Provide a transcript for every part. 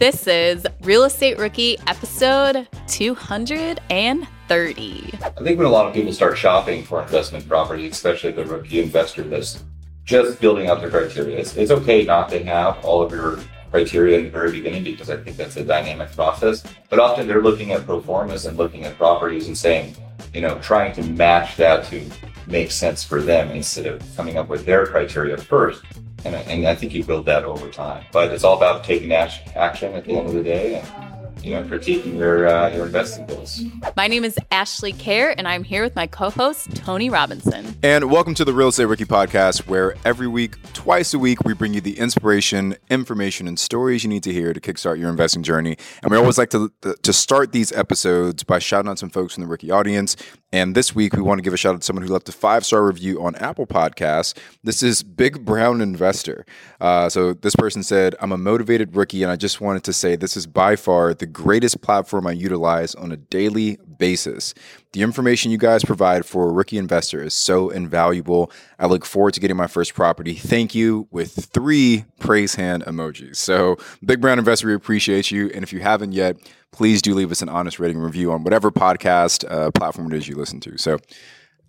This is Real Estate Rookie episode 230. I think when a lot of people start shopping for investment property, especially the rookie investor that's just building out their criteria, it's, it's okay not to have all of your criteria in the very beginning because I think that's a dynamic process. But often they're looking at pro formas and looking at properties and saying, you know, trying to match that to make sense for them instead of coming up with their criteria first. And, and I think you build that over time. But it's all about taking action at the end of the day. And, you know, critiquing your uh, your investing goals. My name is Ashley Kerr, and I'm here with my co-host Tony Robinson. And welcome to the Real Estate Rookie Podcast, where every week, twice a week, we bring you the inspiration, information, and stories you need to hear to kickstart your investing journey. And we always like to to start these episodes by shouting out some folks from the rookie audience. And this week, we want to give a shout out to someone who left a five star review on Apple Podcasts. This is Big Brown Investor. Uh, so this person said, "I'm a motivated rookie, and I just wanted to say this is by far the greatest platform I utilize on a daily basis. The information you guys provide for a rookie investor is so invaluable. I look forward to getting my first property. Thank you with three praise hand emojis. So, Big Brown Investor, we appreciate you. And if you haven't yet, please do leave us an honest rating review on whatever podcast uh, platform it is you listen to. So,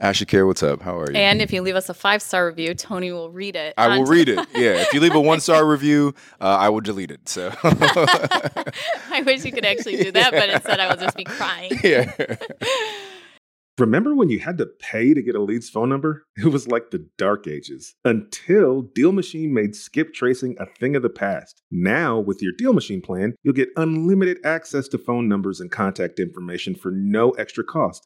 Ashley Kerr, what's up? How are you? And if you leave us a five star review, Tony will read it. I will read it. Yeah. If you leave a one star review, uh, I will delete it. So I wish you could actually do that, but instead I will just be crying. Yeah. Remember when you had to pay to get a lead's phone number? It was like the dark ages until Deal Machine made skip tracing a thing of the past. Now, with your Deal Machine plan, you'll get unlimited access to phone numbers and contact information for no extra cost.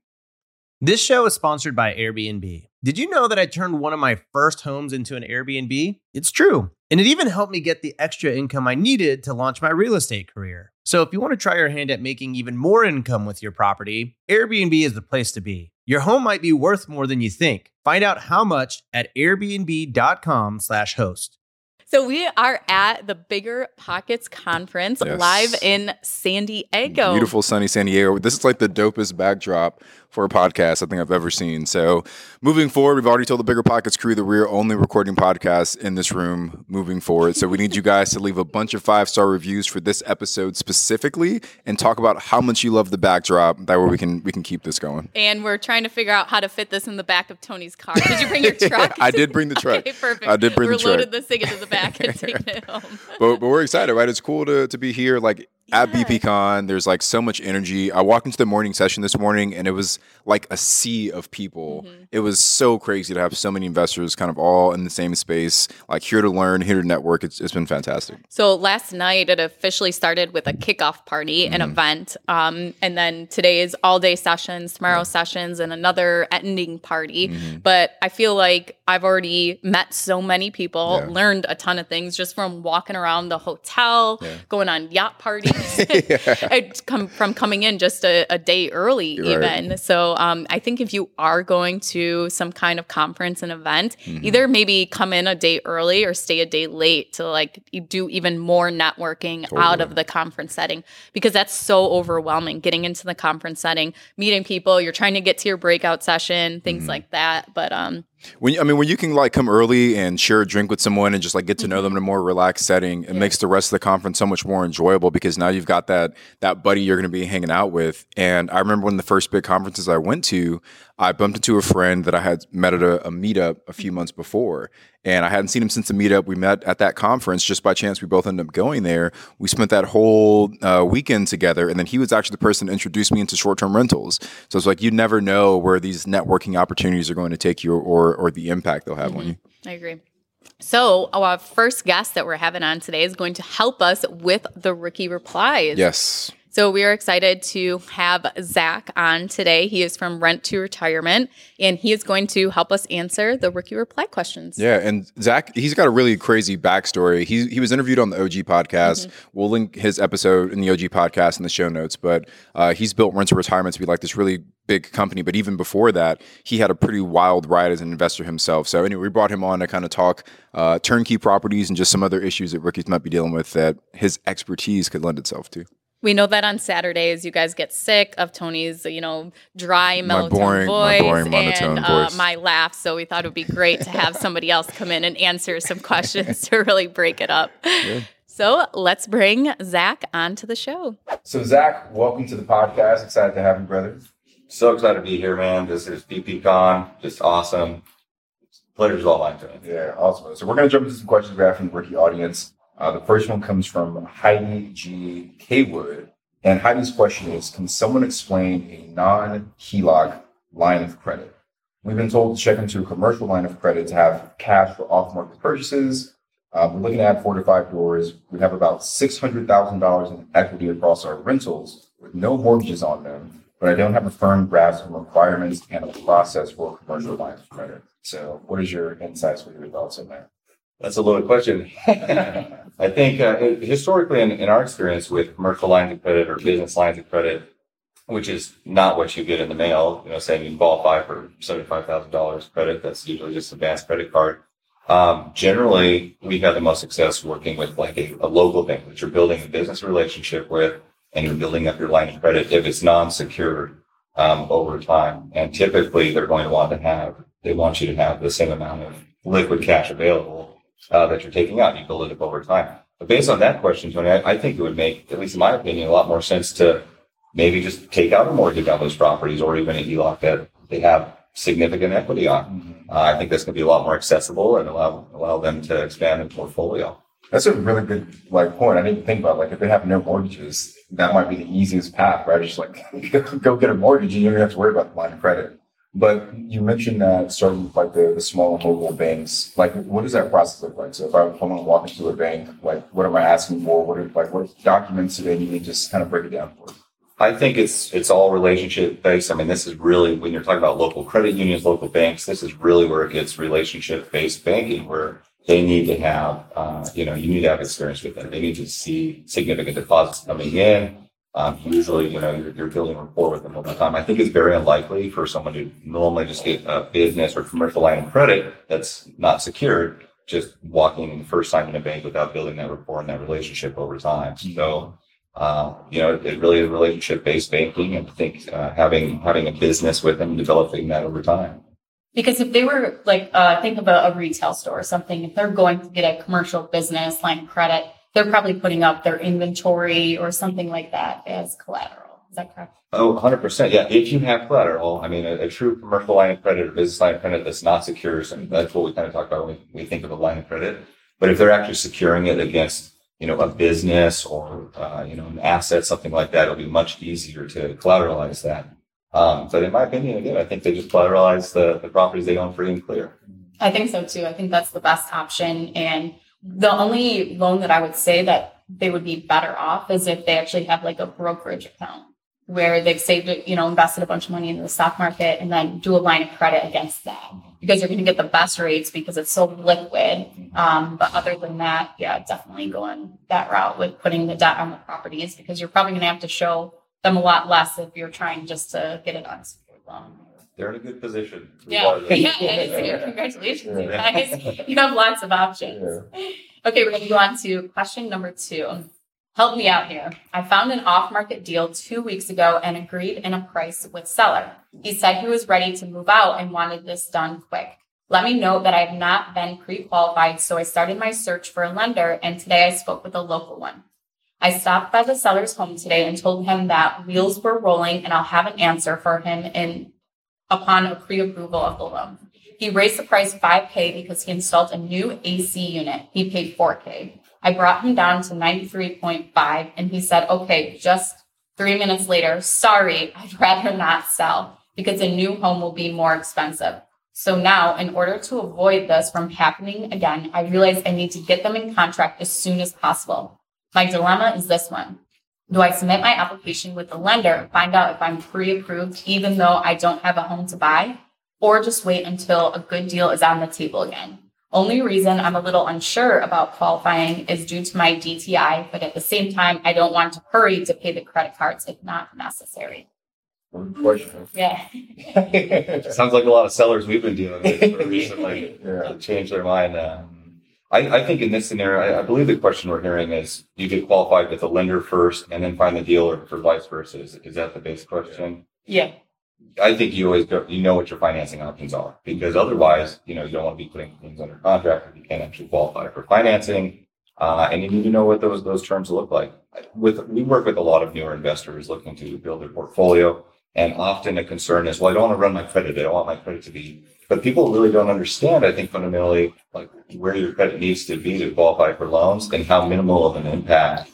This show is sponsored by Airbnb. Did you know that I turned one of my first homes into an Airbnb? It's true. And it even helped me get the extra income I needed to launch my real estate career. So if you want to try your hand at making even more income with your property, Airbnb is the place to be. Your home might be worth more than you think. Find out how much at airbnb.com/slash host. So we are at the Bigger Pockets Conference Yes. live in San Diego. Beautiful sunny San Diego. This is like the dopest backdrop for a podcast I think I've ever seen. So, moving forward, we've already told the Bigger Pockets crew that we're only recording podcasts in this room moving forward. So, we need you guys to leave a bunch of five star reviews for this episode specifically and talk about how much you love the backdrop. That way we can we can keep this going. And we're trying to figure out how to fit this in the back of Tony's car. Did you bring your truck? I did bring the truck. Okay, perfect. I did bring we're the truck. We loaded this thing into the back and taking it home. but, but we're excited, right? It's cool to, to be here. Like at Yeah. BPCon. There's like so much energy. I walked into the morning session this morning and it was like a sea of people. Mm-hmm. It was so crazy to have so many investors kind of all in the same space, like here to learn, here to network. It's, it's been fantastic. So last night it officially started with a kickoff party, an Mm-hmm. event, um, and then today is all day sessions, tomorrow sessions, and another ending party. Mm-hmm. But I feel like I've already met so many people, Yeah. learned a ton of things just from walking around the hotel, going on yacht parties, and come from coming in just a, a day early, right. even. So um, I think if you are going to some kind of conference and event, Mm-hmm. either maybe come in a day early or stay a day late to like do even more networking out of the conference setting because that's so overwhelming. Getting into the conference setting, meeting people, you're trying to get to your breakout session, Mm-hmm. things like that. But um, When I mean, when you can like come early and share a drink with someone and just like get to know mm-hmm. them in a more relaxed setting, it makes the rest of the conference so much more enjoyable because now you've got that that buddy you're going to be hanging out with. And I remember one of the first big conferences I went to, I bumped into a friend that I had met at a, a meetup a few months before, and I hadn't seen him since the meetup. We met at that conference just by chance. We both ended up going there. We spent that whole uh, weekend together, and then he was actually the person that introduced me into short term rentals. So it's like you never know where these networking opportunities are going to take you, or or the impact they'll have on you. I agree. So our first guest that we're having on today is going to help us with the rookie replies. Yes. So we are excited to have Zach on today. He is from Rent to Retirement, and he is going to help us answer the rookie reply questions. Yeah, and Zach, he's got a really crazy backstory. He he was interviewed on the OG podcast. We'll link his episode in the OG podcast in the show notes. But uh, he's built Rent to Retirement to be like this really big company. But even before that, he had a pretty wild ride as an investor himself. So anyway, we brought him on to kind of talk uh, turnkey properties and just some other issues that rookies might be dealing with that his expertise could lend itself to. We know that on Saturdays you guys get sick of Tony's, you know, dry My monotone boring- my voice boring monotone and uh, voice. my laugh. So we thought it would be great to have somebody else come in and answer some questions to really break it up. So let's bring Zach onto the show. So Zach, welcome to the podcast. Excited to have you, brother. So excited to be here, man. This is BPCon. Just awesome. Pleasure's all mine, Tony. Yeah, awesome. So we're going to jump into some questions we have from the rookie audience. Uh, the first one comes from Heidi G. Haywood. And Heidi's question is Can someone explain a non HELOC line of credit? We've been told to check into a commercial line of credit to have cash for off market purchases. Uh, we're looking at four to five doors. We have about $600,000 in equity across our rentals with no mortgages on them, but I don't have a firm grasp on requirements and a process for a commercial line of credit. So, what is your insights? What are your thoughts on that? That's a loaded question. I think uh, historically, in, in our experience with commercial lines of credit or business lines of credit, which is not what you get in the mail, you know, saying you qualify for seventy-five thousand dollars credit. That's usually just a advanced credit card. Um, generally, we've had the most success working with like a, a local bank that you're building a business relationship with, and you're building up your line of credit if it's non-secured um, over time. And typically, they're going to want to have they want you to have the same amount of liquid cash available uh, that you're taking out. You build it up over time. But based on that question, Tony, I, I think it would make, at least in my opinion, a lot more sense to maybe just take out a mortgage on those properties or even a HELOC that they have significant equity on. Uh, I think that's going to be a lot more accessible and allow allow them to expand their portfolio. That's a really good like point. I didn't think about like if they have no mortgages, that might be the easiest path, right? Just like go get a mortgage and you don't have to worry about the line of credit. But you mentioned that starting with like the, the small local banks, like what does that process look like? So if I'm want to walk into a bank, like what am I asking for? What are like what documents do they need? Just kind of break it down for us. I think it's it's all relationship based. I mean, this is really when you're talking about local credit unions, local banks. This is really where it gets relationship based banking, where they need to have, uh, you know, you need to have experience with them. They need to see significant deposits coming in. Um, usually, you know, you're, you're building rapport with them over time. I think it's very unlikely for someone to normally just get a business or commercial line of credit that's not secured, just walking in the first time in a bank without building that rapport and that relationship over time. So, uh, you know, it really is relationship based banking, and I think uh, having having a business with them, developing that over time. Because if they were like, uh, think of a, a retail store or something, if they're going to get a commercial business line of credit, they're probably putting up their inventory or something like that as collateral. Is that correct? Oh, 100%. Yeah. If you have collateral, I mean, a, a true commercial line of credit or business line of credit that's not secure, so that's what we kind of talk about when we, we think of a line of credit. But if they're actually securing it against, you know, a business or, uh, you know, an asset, something like that, it'll be much easier to collateralize that. Um, but in my opinion, again, I think they just collateralize the, the properties they own free and clear. I think so too. I think that's the best option. And the only loan that I would say that they would be better off is if they actually have like a brokerage account where they've saved it, you know, invested a bunch of money in the stock market and then do a line of credit against that because you're going to get the best rates because it's so liquid. Um, but other than that, yeah, definitely going that route with putting the debt on the properties because you're probably going to have to show them a lot less if you're trying just to get it unsecured loan. They're in a good position. Yeah, yeah, yeah. congratulations, you guys. You have lots of options. Okay, we're going to go on to question number two. Help me out here. I found an off market deal two weeks ago and agreed in a price with seller. He said he was ready to move out and wanted this done quick. Let me note that I have not been pre qualified, so I started my search for a lender and today I spoke with a local one. I stopped by the seller's home today and told him that wheels were rolling and I'll have an answer for him in upon a pre-approval of the loan. He raised the price 5K because he installed a new AC unit. He paid 4K. I brought him down to 93.5 and he said, okay, just three minutes later, sorry, I'd rather not sell because a new home will be more expensive. So now, in order to avoid this from happening again, I realize I need to get them in contract as soon as possible. My dilemma is this one. Do I submit my application with the lender and find out if I'm pre-approved even though I don't have a home to buy? Or just wait until a good deal is on the table again? Only reason I'm a little unsure about qualifying is due to my DTI, but at the same time, I don't want to hurry to pay the credit cards if not necessary. Question. Yeah. Sounds like a lot of sellers we've been dealing with recently Yeah. change their mind. Uh, I, I think in this scenario, I, I believe the question we're hearing is you get qualified with the lender first and then find the dealer for vice versa. Is, is that the base question? Yeah. I think you always go, you know what your financing options are because otherwise, you know, you don't want to be putting things under contract if you can't actually qualify for financing. Uh, and you need to know what those, those terms look like. With, we work with a lot of newer investors looking to build their portfolio. And often a concern is, well, I don't want to run my credit. I don't want my credit to be, but people really don't understand, I think fundamentally, like where your credit needs to be to qualify for loans and how minimal of an impact,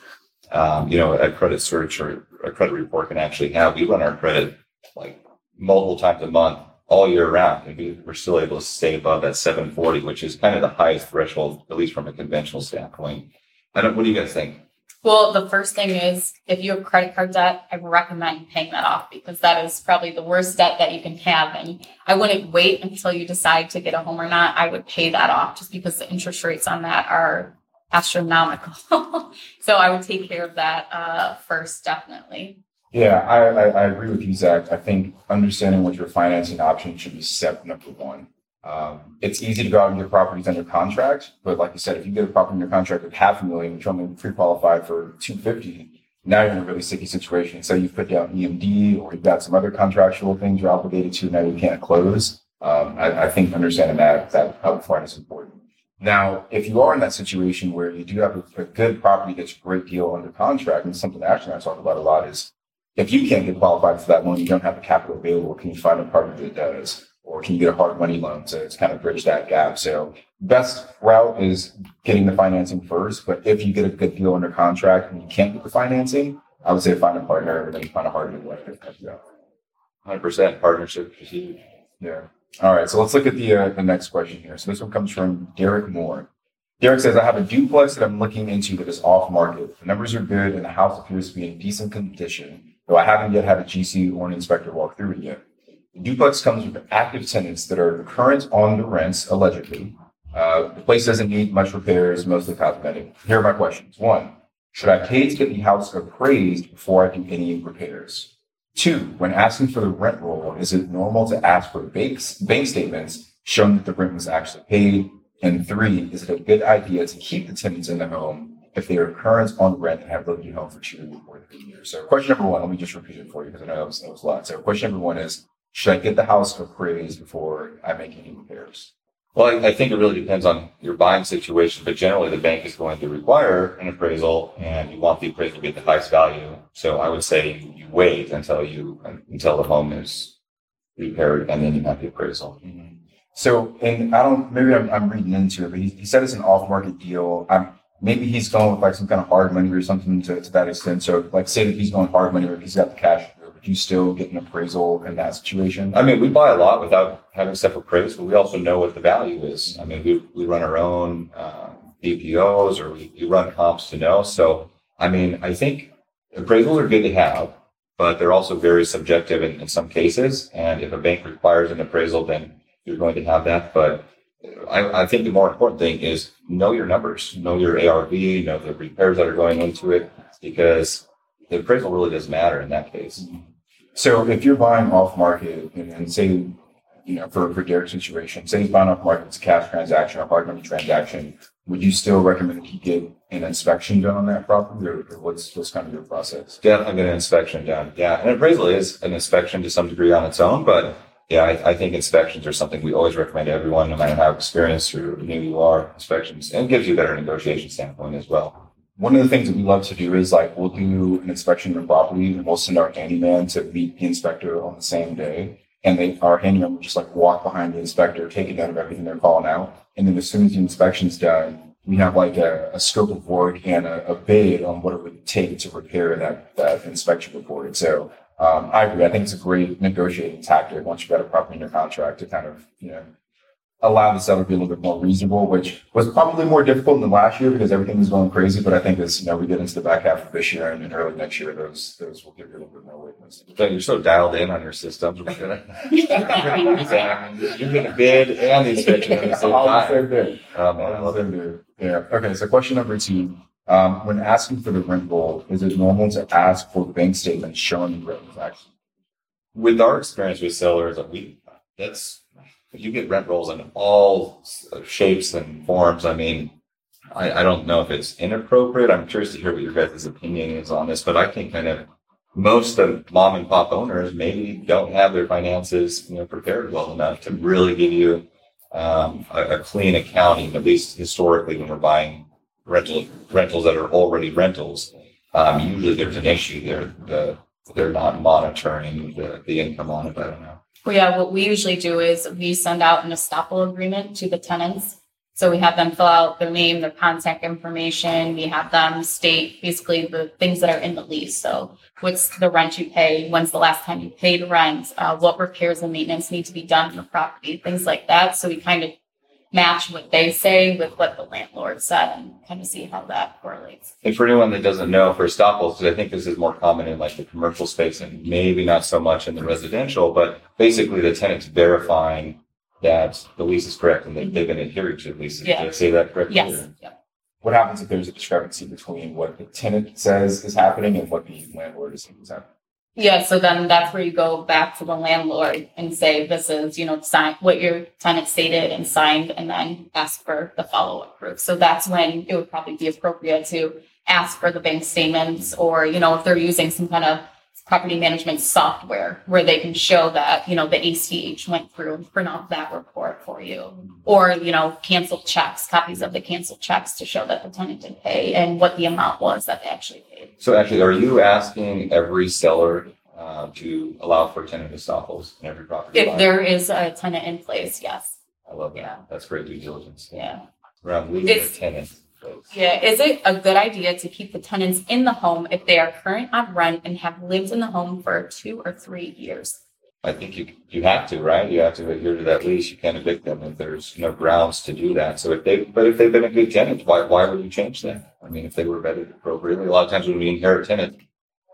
um, you know, a credit search or a credit report can actually have. We run our credit like multiple times a month all year round. And we, we're still able to stay above that 740 which is kind of the highest threshold at least from a conventional standpoint. I don't what do you guys think Well, the first thing is if you have credit card debt, I recommend paying that off because that is probably the worst debt that you can have. And I wouldn't wait until you decide to get a home or not. I would pay that off just because the interest rates on that are astronomical. so I would take care of that uh, first, definitely. Yeah, I, I, I agree with you, Zach. I think understanding what your financing option should be step number one. Um, it's easy to go out and get properties under contract, but like you said, if you get a property under contract at half a million, which only pre-qualified for 250, now you're in a really sticky situation. So you've put down EMD or you've got some other contractual things you're obligated to, now you can't close. Um, I, I think understanding that, that upfront is important. Now, if you are in that situation where you do have a, a good property that's a great deal under contract, and something actually I talk about a lot is if you can't get qualified for that loan, you don't have the capital available, can you find a partner that does? Or can you get a hard money loan to, kind of bridge that gap? So best route is getting the financing first. But if you get a good deal under contract and you can't get the financing, I would say find a partner and then find a hard money lender. Yeah. 100% partnership is huge Yeah. All right. So let's look at the uh, the next question here. So this one comes from Derek Moore. Derek says, I have a duplex that I'm looking into that is off market. The numbers are good and the house appears to be in decent condition, though I haven't yet had a GC or an inspector walk through it yet. Duplex comes with active tenants that are current on the rents, allegedly. Uh, the place doesn't need much repairs, mostly cosmetic. Here are my questions. One, should I pay to get the house appraised before I do any repairs? Two, when asking for the rent roll, is it normal to ask for bank, bank statements showing that the rent was actually paid? And three, is it a good idea to keep the tenants in the home if they are current on rent and have lived in home for two or three years? So question number one, let me just repeat it for you because I know that was, that was a lot. So question number one is, should I get the house appraised before I make any repairs? well I, I think it really depends on your buying situation but generally the bank is going to require an appraisal and you want the appraisal to be at the highest value so i would say you wait until you until the home is repaired and then you have the appraisal mm-hmm. So, and I don't, maybe I'm, I'm reading into it, but he, he said it's an off market deal. I'm, maybe he's going with like some kind of hard money or something to, to that extent. So like say that he's going hard money or he's got the cash, you still get an appraisal in that situation? I mean, we buy a lot without having stuff appraised, but we also know what the value is. I mean, we, we run our own uh, BPOs or we, we run comps to know. So, I mean, I think appraisals are good to have, but they're also very subjective in, in some cases. And if a bank requires an appraisal, then you're going to have that. But I, I, think the more important thing is know your numbers, know your ARV, know the repairs that are going into it, because the appraisal really does matter in that case. So if you're buying off market and, and say, you know, for, for Derek's situation, say he's buying off market, it's a cash transaction, a hard money transaction, would you still recommend he get an inspection done on that property or, or what's, what's kind of your process? Definitely get an inspection done. Yeah. And appraisal is an inspection to some degree on its own, but yeah, I, I, think inspections are something we always recommend to everyone, no matter how experienced or new you are. Inspections and gives you a better negotiation standpoint as well. One of the things that we love to do is like we'll do an inspection of the property and we'll send our handyman to meet the inspector on the same day. And they, our handyman will just like walk behind the inspector, take it down of everything they're calling out. And then as soon as the inspection's done, we have like a, a scope of work and a, a, bid on what it would take to repair that, that inspection report. So um, I agree. I think it's a great negotiating tactic once you've got a property your contract to kind of, you know, allow the seller to be a little bit more reasonable, which was probably more difficult than last year because everything was going crazy. But I think as you know, we get into the back half of this year and, and early next year, those those will give you a little bit more witness. you're so dialed in on your systems. You're gonna bid and the inspection at the same time. I love it. Yeah. Okay. So question number two. Um, when asking for the rent roll, is it normal to ask for bank statements showing the rent transaction? With our experience with sellers, we that's you get rent rolls in all shapes and forms. I mean, I, I don't know if it's inappropriate. I'm curious to hear what your guys' opinion is on this, but I think kind of most of mom and pop owners maybe don't have their finances, you know, prepared well enough to really give you um, a, a clean accounting, at least historically when we're buying rental rentals that are already rentals. Um, usually there's an issue there. The, they're not monitoring the, the income on it. I don't know. Well, yeah, what we usually do is we send out an estoppel agreement to the tenants. So we have them fill out their name, their contact information. We have them state basically the things that are in the lease. So what's the rent you pay? When's the last time you paid rent? Uh, what repairs and maintenance need to be done in the property? Things like that. So we kind of match what they say with what the landlord said and kind of see how that correlates. And for anyone that doesn't know, for estoppels, because I think this is more common in like the commercial space and maybe not so much in the residential, but basically the tenant's verifying that the lease is correct and that they've been adhering to the lease. Yeah. Did I say that correctly? Yes. Yeah. What happens if there's a discrepancy between what the tenant says is happening and what the landlord is saying is happening? Yeah, so then that's where you go back to the landlord and say, this is, you know, sign what your tenant stated and signed, and then ask for the follow up proof. So that's when it would probably be appropriate to ask for the bank statements or, you know, if they're using some kind of property management software where they can show that, you know, the ACH went through and print out that report for you. Or, you know, canceled checks, copies of the canceled checks to show that the tenant did pay and what the amount was that they actually paid. So actually, are you asking every seller uh, to allow for tenant estoppels in every property? If there is a tenant in place, yes. I love that. Yeah. That's great due diligence. Yeah. Around leaving a Tenant. Yeah. Is it a good idea to keep the tenants in the home if they are current on rent and have lived in the home for two or three years? I think you you have to, right? You have to adhere to that lease. You can't evict them if there's no grounds to do that. So if they, but if they've been a good tenant, why why would you change that? I mean, if they were vetted appropriately, a lot of times when we inherit tenants,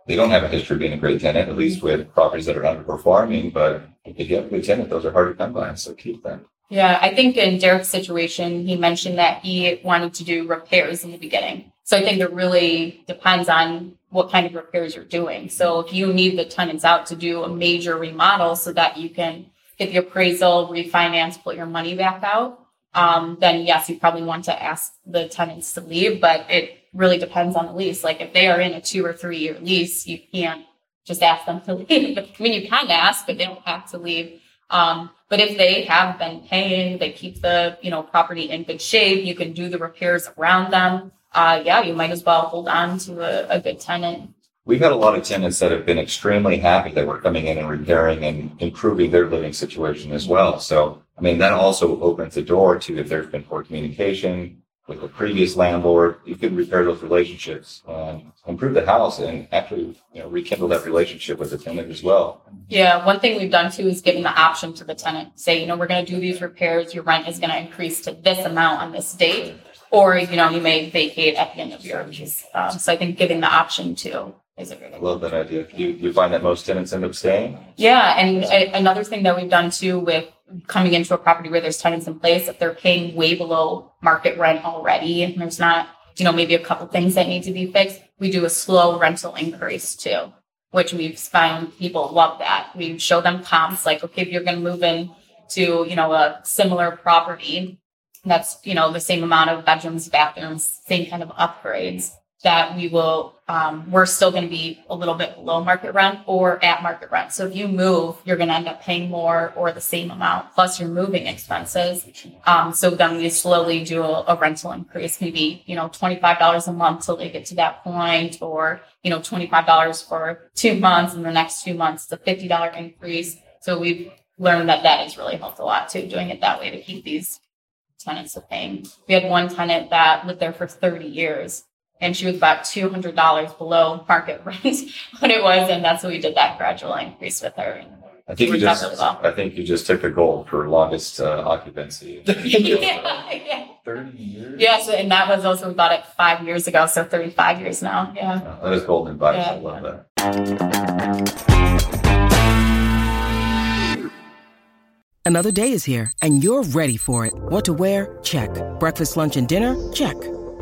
they don't have a history of being a great tenant, at least with properties that are underperforming. But if you have a good tenant, those are hard to come by, so keep them. Yeah, I think in Derek's situation, he mentioned that he wanted to do repairs in the beginning. So I think it really depends on what kind of repairs you're doing. So if you need the tenants out to do a major remodel so that you can get the appraisal, refinance, put your money back out, um, then yes, you probably want to ask the tenants to leave, but it really depends on the lease. Like if they are in a two or three year lease, you can't just ask them to leave. I mean, you can ask, but they don't have to leave. Um, but if they have been paying, they keep the you know property in good shape. You can do the repairs around them. Uh, yeah, you might as well hold on to a, a good tenant. We've had a lot of tenants that have been extremely happy that we're coming in and repairing and improving their living situation as well. So, I mean, that also opens the door to if there's been poor communication, with the previous landlord, you could repair those relationships and improve the house and actually, you know, rekindle that relationship with the tenant as well. Yeah, one thing we've done too is giving the option to the tenant. Say, you know, we're going to do these repairs. Your rent is going to increase to this amount on this date, or you know, you may vacate at the end of your lease. Um, so I think giving the option too is a great I love that idea. You, you find that most tenants end up staying? Yeah, and a- another thing that we've done too with coming into a property where there's tenants in place, if they're paying way below market rent already, and there's not, you know, maybe a couple things that need to be fixed, we do a slow rental increase too, which we've found people love that. We show them comps, like, okay, if you're going to move in to, you know, a similar property, that's, you know, the same amount of bedrooms, bathrooms, same kind of upgrades that we will um, we're still going to be a little bit below market rent or at market rent. So if you move you're going to end up paying more or the same amount plus your moving expenses. Um, so then we slowly do a, a, rental increase maybe you know $25 a month till they get to that point or you know $25 for two months and the next two months a $50 increase. So we've learned that that has really helped a lot too doing it that way to keep these tenants paying we had one tenant that lived there for 30 years and she was about two hundred dollars below market rent when it was, and that's what we did that gradual increase with her. I think you just, well. I think you just took the gold for longest uh, occupancy. yeah, yeah. Thirty years. Yeah, so, and that was also we bought it five years ago, so thirty-five years now. Yeah, oh, that is golden advice. Yeah. I love that. Another day is here, and you're ready for it. What to wear? Check. Breakfast, lunch, and dinner? Check.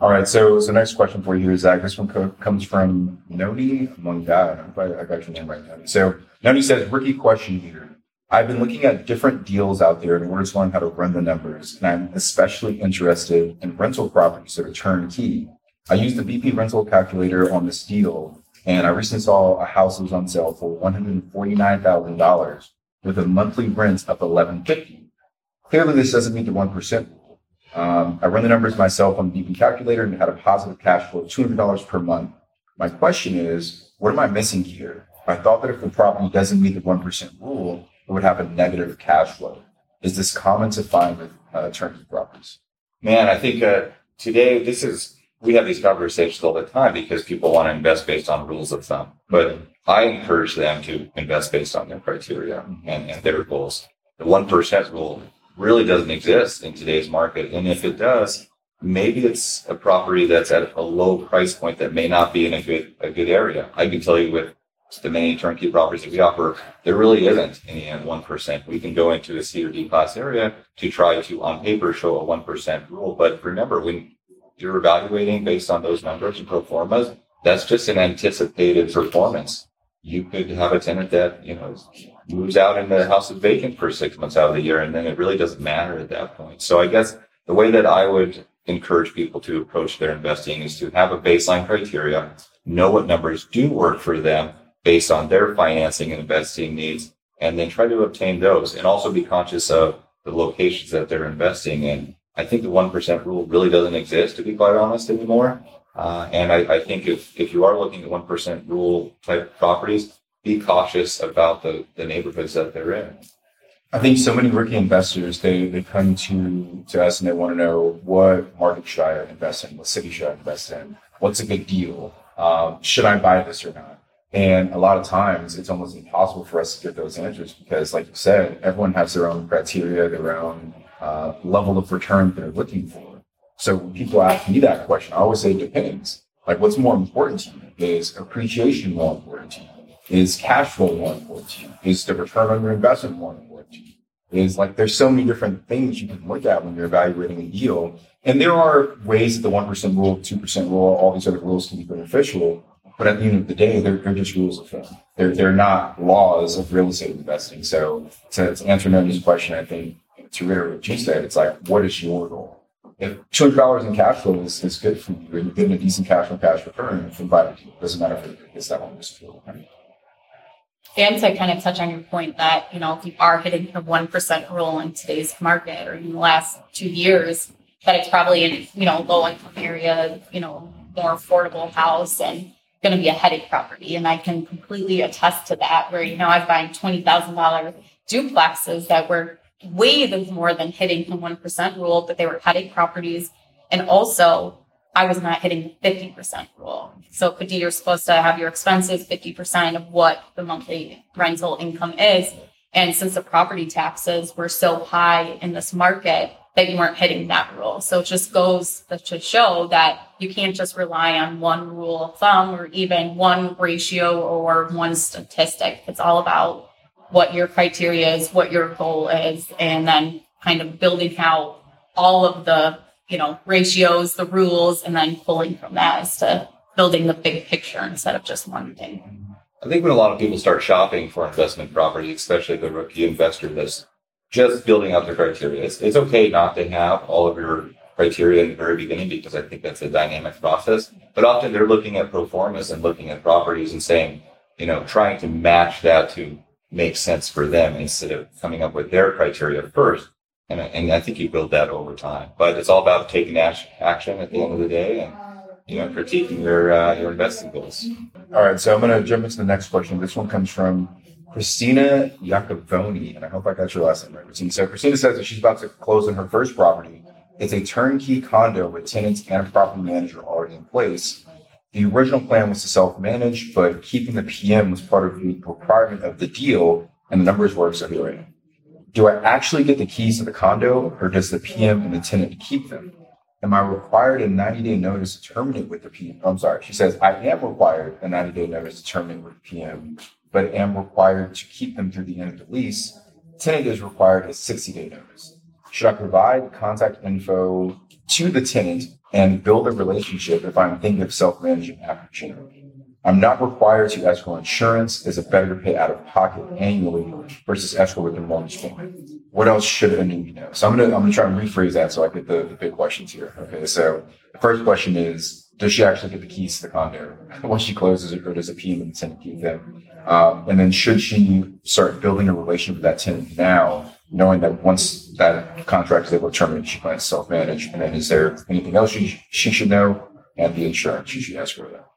All right, so so next question for you, is Zach. This one co- comes from Noni Mungad. I I, got your name right, Noni. So Noni says, rookie question here. I've been looking at different deals out there in order to learn how to run the numbers, and I'm especially interested in rental properties that are turnkey. I used the BP rental calculator on this deal, and I recently saw a house that was on sale for $149,000 with a monthly rent of 1,150. Clearly, this doesn't meet the 1% rule. Um, I run the numbers myself on the BP calculator and had a positive cash flow of $200 per month. My question is, what am I missing here? I thought that if the property doesn't meet the 1% rule, it would have a negative cash flow. Is this common to find with uh, turnkey properties? Man, I think uh, today this is, we have these conversations all the time because people want to invest based on rules of thumb. But I encourage them to invest based on their criteria and, and their goals. The 1% rule really doesn't exist in today's market. And if it does, maybe it's a property that's at a low price point that may not be in a good a good area. I can tell you with the many turnkey properties that we offer, there really isn't any one percent. We can go into a C or D class area to try to on paper show a one percent rule. But remember when you're evaluating based on those numbers and pro formas, that's just an anticipated performance. You could have a tenant that, you know, moves out and the house is vacant for six months out of the year. And then it really doesn't matter at that point. So I guess the way that I would encourage people to approach their investing is to have a baseline criteria, know what numbers do work for them based on their financing and investing needs, and then try to obtain those and also be conscious of the locations that they're investing in. I think the 1% rule really doesn't exist, to be quite honest, anymore. Uh, and I, I, think if, if you are looking at 1% rule type properties, be cautious about the, the neighborhoods that they're in. I think so many rookie investors, they, they come to, to us and they want to know what market should I invest in? What city should I invest in? What's a good deal? Um, should I buy this or not? And a lot of times it's almost impossible for us to get those answers because, like you said, everyone has their own criteria, their own uh, level of return they're looking for. So when people ask me that question, I always say it depends. Like what's more important to you? Is appreciation more important to you? Is cash flow more important to you? Is the return on your investment more important to you? Is like there's so many different things you can look at when you're evaluating a deal. And there are ways that the 1% rule, 2% rule, all these other rules can be beneficial. But at the end of the day, they're, they're just rules of thumb. They're, they're not laws of real estate investing. So to, to answer Noni's question, I think to reiterate what you said, it's like, what is your goal? if two hundred dollars in cash flow is, is good for you, and you're getting a decent cash on cash return from five it doesn't matter if it's that one just and to kind of touch on your point that you know if you are hitting the one percent rule in today's market or in the last two years, that it's probably in you know low income area, you know more affordable house and going to be a headache property. And I can completely attest to that. Where you know I'm buying twenty thousand dollar duplexes that were way more than hitting the 1% rule, but they were headache properties. And also, I was not hitting the 50% rule. So, 50, you're supposed to have your expenses 50% of what the monthly rental income is. And since the property taxes were so high in this market, that you weren't hitting that rule. So it just goes to show that you can't just rely on one rule of thumb or even one ratio or one statistic. It's all about what your criteria is, what your goal is, and then kind of building out all of the, you know, ratios, the rules, and then pulling from that as to building the big picture instead of just one thing. I think when a lot of people start shopping for investment property, especially the rookie investor that's just building out their criteria, it's, it's okay not to have all of your criteria in the very beginning because I think that's a dynamic process. But often they're looking at pro formas and looking at properties and saying, you know, trying to match that to make sense for them instead of coming up with their criteria first. And, and I think you build that over time. But it's all about taking action at the end of the day and you know critiquing your uh, your investing goals. All right, so I'm going to jump into the next question. This one comes from Christina Iacovoni, and I hope I got your last name right. Christina. So Christina says that she's about to close on her first property. It's a turnkey condo with tenants and a property manager already in place. The original plan was to self-manage, but keeping the PM was part of the requirement of the deal, and the numbers were accelerating. Do I actually get the keys to the condo, or does the PM and the tenant keep them? Am I required a 90-day notice to terminate with the PM? I'm sorry. She says I am required a 90-day notice to terminate with the PM, but am required to keep them through the end of the lease. Tenant is required a 60-day notice. Should I provide contact info to the tenant and build a relationship if I'm thinking of self-managing after January. I'm not required to escrow insurance as a better to pay out of pocket annually versus escrow with the mortgage payment. What else should a newbie know? So I'm gonna I'm gonna try and rephrase that so I get the, the big questions here. Okay, so the first question is does she actually get the keys to the condo once she closes it, or does a PM and the tenant keep them? Um, and then should she start building a relationship with that tenant now knowing that once that contract is able to terminate, she plans to self-manage. And then is there anything else she, she should know? And the insurance she should ask for that.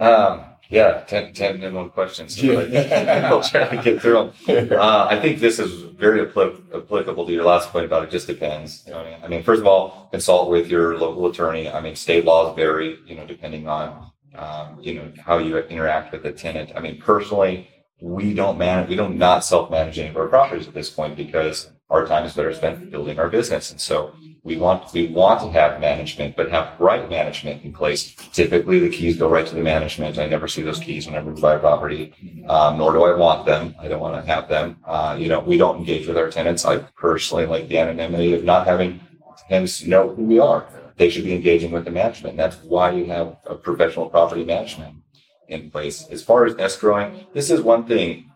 Um, yeah, 10, 10 minimum questions. So I'll try to get through them. Uh, I think this is very applicable to your last point about it just depends. You know I, mean? I mean, first of all, consult with your local attorney. I mean, state laws vary, you know, depending on, um, you know, how you interact with the tenant. I mean, personally, we don't manage, we don't not self-manage any of our properties at this point because our time is better spent building our business. And so we want, we want to have management, but have right management in place. Typically the keys go right to the management. I never see those keys whenever we buy a property, um, nor do I want them. I don't want to have them. Uh, you know, we don't engage with our tenants. I personally like the anonymity of not having tenants know who we are. They should be engaging with the management. That's why you have a professional property management in place. As far as escrowing, this is one thing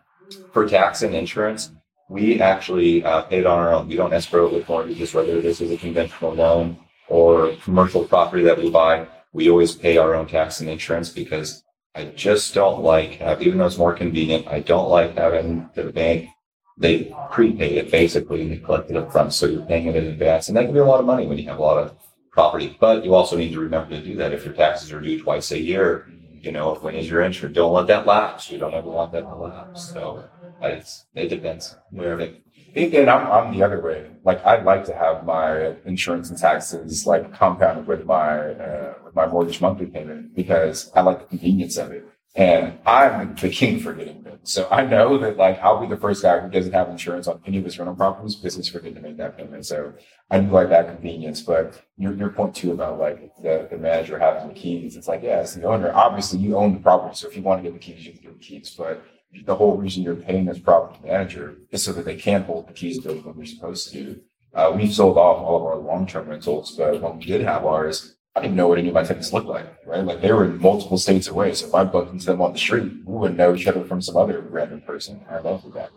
for tax and insurance. We actually uh, pay it on our own. We don't escrow with mortgages, whether this is a conventional loan or commercial property that we buy. We always pay our own tax and insurance because I just don't like, even though it's more convenient, I don't like having the bank. They prepay it basically and they collect it up front. So you're paying it in advance. And that can be a lot of money when you have a lot of property. But you also need to remember to do that if your taxes are due twice a year you know, when is your insurance? Don't let that lapse. You don't ever want that to lapse. So it's, it depends. Yeah. And I'm, I'm the other way. Like I'd like to have my insurance and taxes like compounded with my uh, with my mortgage monthly payment because I like the convenience of it. And I'm the king for getting them. So I know that like I'll be the first guy who doesn't have insurance on any of his rental properties because he's forgetting to make that payment. So I do like that convenience. But your, your point too about like the, the manager having the keys, it's like, yeah, it's the owner. Obviously you own the property. So if you want to get the keys, you can get the keys. But the whole reason you're paying this property manager is so that they can hold the keys to it when they're supposed to. Uh, we've sold off all of our long-term rentals, but when we did have ours, I didn't know what any of my tenants looked like, right? Like they were in multiple states away. So if I bumped into them on the street, we wouldn't know each other from some other random person. I love that.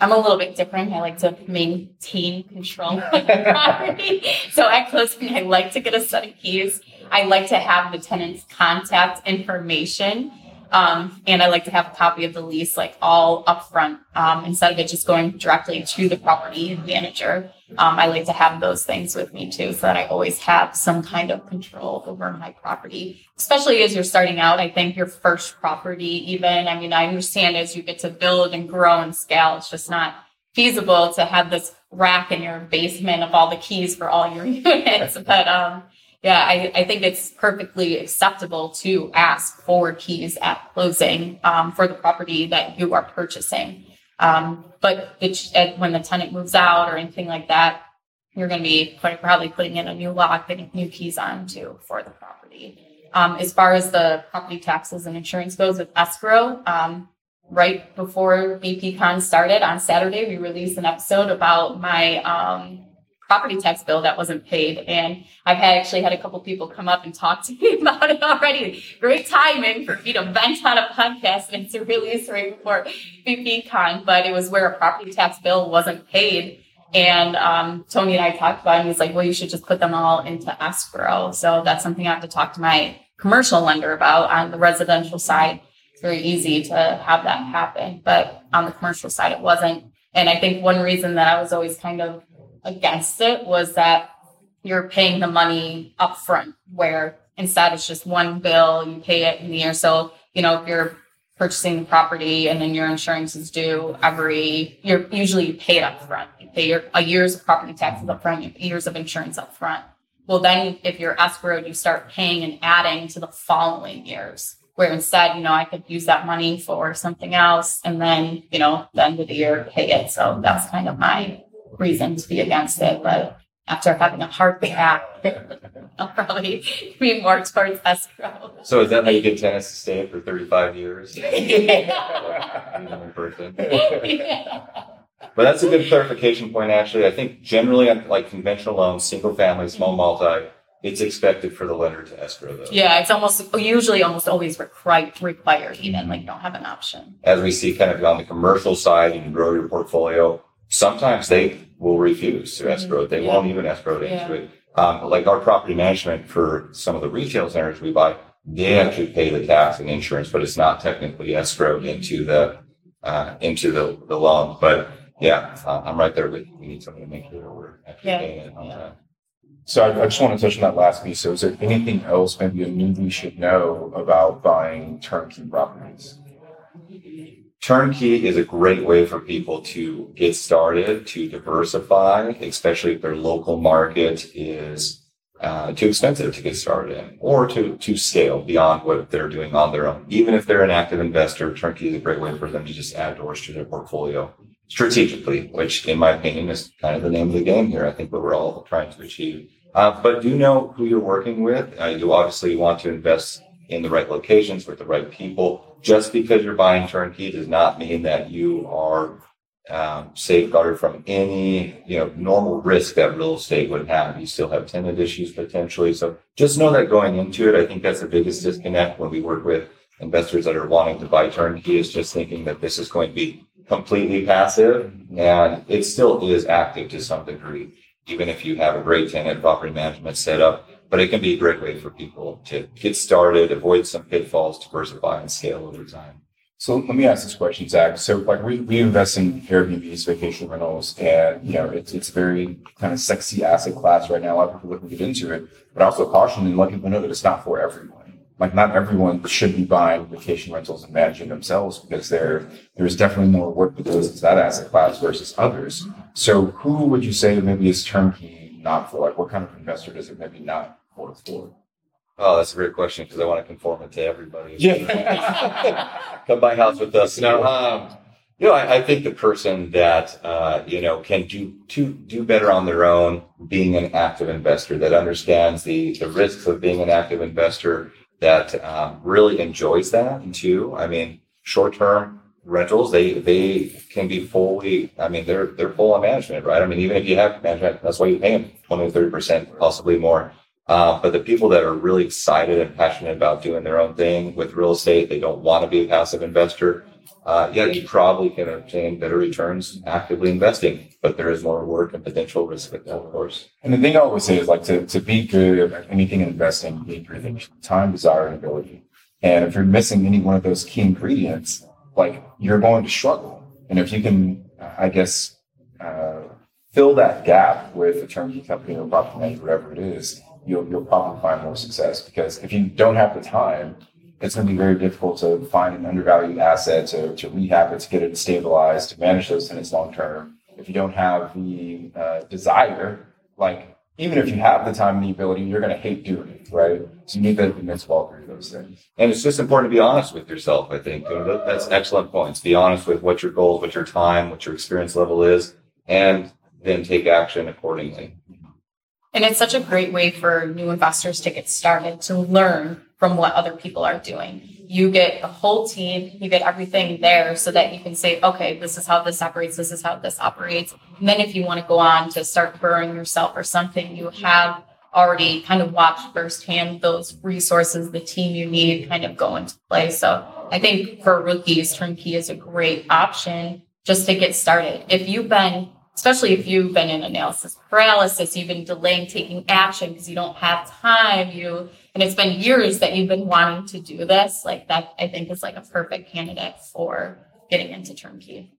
I'm a little bit different. I like to maintain control of the property. So at closing, I like to get a set of keys. I like to have the tenant's contact information. Um, and I like to have a copy of the lease like all upfront um, instead of it just going directly to the property manager. Um, I like to have those things with me too, so that I always have some kind of control over my property, especially as you're starting out. I think your first property, even, I mean, I understand as you get to build and grow and scale, it's just not feasible to have this rack in your basement of all the keys for all your units. But, um, yeah, I, I think it's perfectly acceptable to ask for keys at closing um, for the property that you are purchasing. Um, but when the tenant moves out or anything like that, you're going to be put, probably putting in a new lock, putting new keys on too for the property. Um, as far as the property taxes and insurance goes with escrow, um, right before BPCon started on Saturday, we released an episode about my um, property tax bill that wasn't paid. And I've had actually had a couple people come up and talk to me about it already. Great timing for me to vent on a podcast and to release right before BPCon, but it was where a property tax bill wasn't paid. And um, Tony and I talked about it, and he's like, well, you should just put them all into escrow. So that's something I have to talk to my commercial lender about on the residential side. It's very easy to have that happen, but on the commercial side, it wasn't. And I think one reason that I was always kind of against it was that you're paying the money up front, where instead it's just one bill, you pay it in the year. So, you know, if you're purchasing the property and then your insurance is due every you're usually you pay it up front. You pay your a year's of property taxes up front, years of insurance up front. Well then if you're escrowed, you start paying and adding to the following years. Where instead, you know, I could use that money for something else and then, you know, the end of the year pay it. So that's kind of my reason to be against it, but after having a hard path, I'll probably be more towards escrow. So is that how you get tenants to stay for 35 years? yeah. But that's a good clarification point, actually. I think generally on like conventional loans, single family, small multi, it's expected for the lender to escrow those. Yeah, it's almost usually almost always required, required even like you don't have an option. As we see kind of on the commercial side, you can grow your portfolio sometimes they will refuse to escrow it. They yeah. won't even escrow it into it. Um, like our property management for some of the retail centers we buy, they actually pay the tax and insurance, but it's not technically escrowed into the uh, into the, the loan. But yeah, uh, I'm right there with you. We need something to make sure we're actually yeah. paying it on. So I, I, just want to touch on that last piece. So is there anything else maybe a newbie should know about buying turnkey properties? Turnkey is a great way for people to get started, to diversify, especially if their local market is uh, too expensive to get started in or to, to scale beyond what they're doing on their own. Even if they're an active investor, Turnkey is a great way for them to just add doors to their portfolio strategically, which in my opinion is kind of the name of the game here. I think what we're all trying to achieve. Uh, but do know who you're working with. Uh, you obviously want to invest in the right locations with the right people just because you're buying turnkey does not mean that you are um, safeguarded from any you know normal risk that real estate would have. You still have tenant issues potentially. So just know that going into it, I think that's the biggest disconnect when we work with investors that are wanting to buy turnkey is just thinking that this is going to be completely passive and it still is active to some degree. Even if you have a great tenant property management setup, but it can be a great way for people to get started, avoid some pitfalls, diversify and scale over time. So let me ask this question, Zach. So like we, we invest in Airbnbs, vacation rentals, and you know it's it's a very kind of sexy asset class right now. A lot of people looking to get into it, but also caution and let people know that it's not for everyone. Like not everyone should be buying vacation rentals and managing themselves because there there's definitely more work that goes into that asset class versus others. So who would you say maybe is turnkey not for? Like what kind of investor does it maybe not fourth floor? Oh, that's a great question because I want to conform it to everybody. Yeah. Come buy house with us. No, um, you know, I, I, think the person that uh, you know can do to do better on their own, being an active investor that understands the the risks of being an active investor, that um, really enjoys that too. I mean, short term rentals, they they can be fully. I mean, they're they're full on management, right? I mean, even if you have management, that's why you pay them 20 or 30 percent, possibly more. Uh, but the people that are really excited and passionate about doing their own thing with real estate, they don't want to be a passive investor. uh, yeah, you probably can obtain better returns actively investing, but there is more work and potential risk with that, of course. And the thing I always say is like to, to be good at anything in investing, you need three things time, desire, and ability. And if you're missing any one of those key ingredients, like you're going to struggle. And if you can, I guess, uh, fill that gap with a turnkey company or property manager, whatever it is, you'll, you'll probably find more success. Because if you don't have the time, it's going to be very difficult to find an undervalued asset to, to rehab it, to get it stabilized, to manage those tenants long term. If you don't have the uh, desire, like even if you have the time and the ability, you're going to hate doing it, right? So you need to convince all of those things. And it's just important to be honest with yourself, I think. That's excellent points. Be honest with what your goals, what your time, what your experience level is, and then take action accordingly. And it's such a great way for new investors to get started, to learn from what other people are doing. You get the whole team, you get everything there so that you can say, okay, this is how this operates, this is how this operates. And then if you want to go on to start burrowing yourself or something, you have already kind of watched firsthand those resources, the team you need kind of go into play. So I think for rookies, Turnkey is a great option just to get started. If you've been especially if you've been in analysis paralysis, you've been delaying taking action because you don't have time, you and it's been years that you've been wanting to do this, like that I think is like a perfect candidate for getting into turnkey.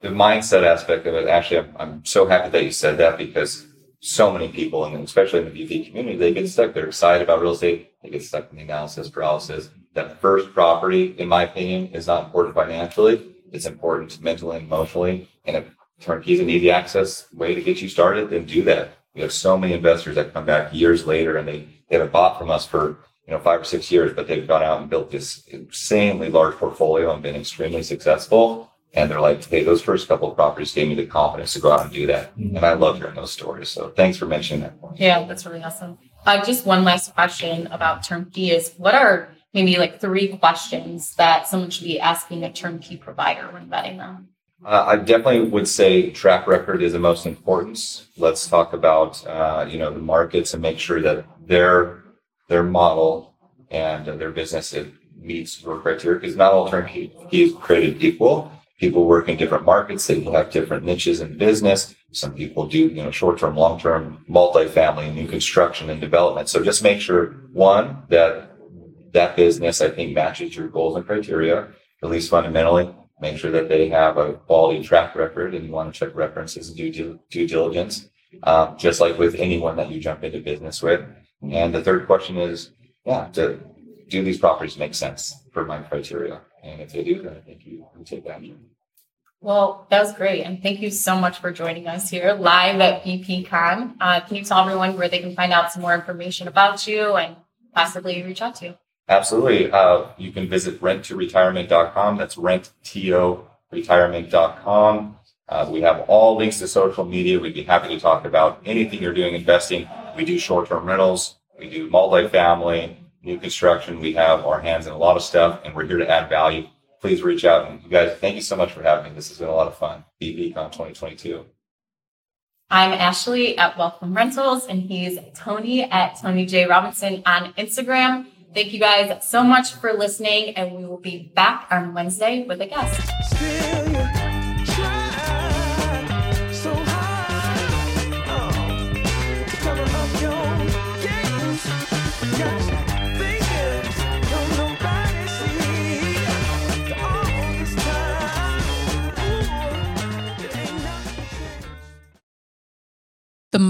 The mindset aspect of it, actually, I'm, I'm so happy that you said that because so many people, and especially in the BP community, they get stuck. They're excited about real estate. They get stuck in the analysis paralysis. That first property, in my opinion, is not important financially. It's important mentally and emotionally. And if turnkey is an easy access way to get you started, then do that. We have so many investors that come back years later and they they haven't bought from us for you know five or six years, but they've gone out and built this insanely large portfolio and been extremely successful. And they're like, hey, those first couple of properties gave me the confidence to go out and do that. Mm-hmm. And I love hearing those stories. So thanks for mentioning that. Point. Yeah, that's really awesome. Uh, just one last question about turnkey is what are maybe like three questions that someone should be asking a turnkey provider when vetting them? Uh, I definitely would say track record is the most important. Let's talk about uh, you know the markets and make sure that their their model and their business meets your criteria because not all turnkey is created equal. People work in different markets. They have different niches in business. Some people do you know short term, long term, multifamily, new construction and development. So just make sure one that that business I think matches your goals and criteria at least fundamentally make sure that they have a quality track record and you want to check references and due, due diligence, um, just like with anyone that you jump into business with. And the third question is, yeah, to, do these properties make sense for my criteria? And if they do, then I think you, you take action. Well, that was great. And thank you so much for joining us here live at BPCon. Uh, can you tell everyone where they can find out some more information about you and possibly reach out to you? Absolutely. Uh, you can visit renttoretirement.com. That's renttoretirement.com. Uh, we have all links to social media. We'd be happy to talk about anything you're doing investing. We do short-term rentals. We do multifamily, new construction. We have our hands in a lot of stuff, and we're here to add value. Please reach out. And you guys, thank you so much for having me. This has been a lot of fun. BPCon 2022. I'm Ashley at Wealth from Rentals, and he's Tony at Tony J Robinson on Instagram. Thank you guys so much for listening, and we will be back on Wednesday with a guest.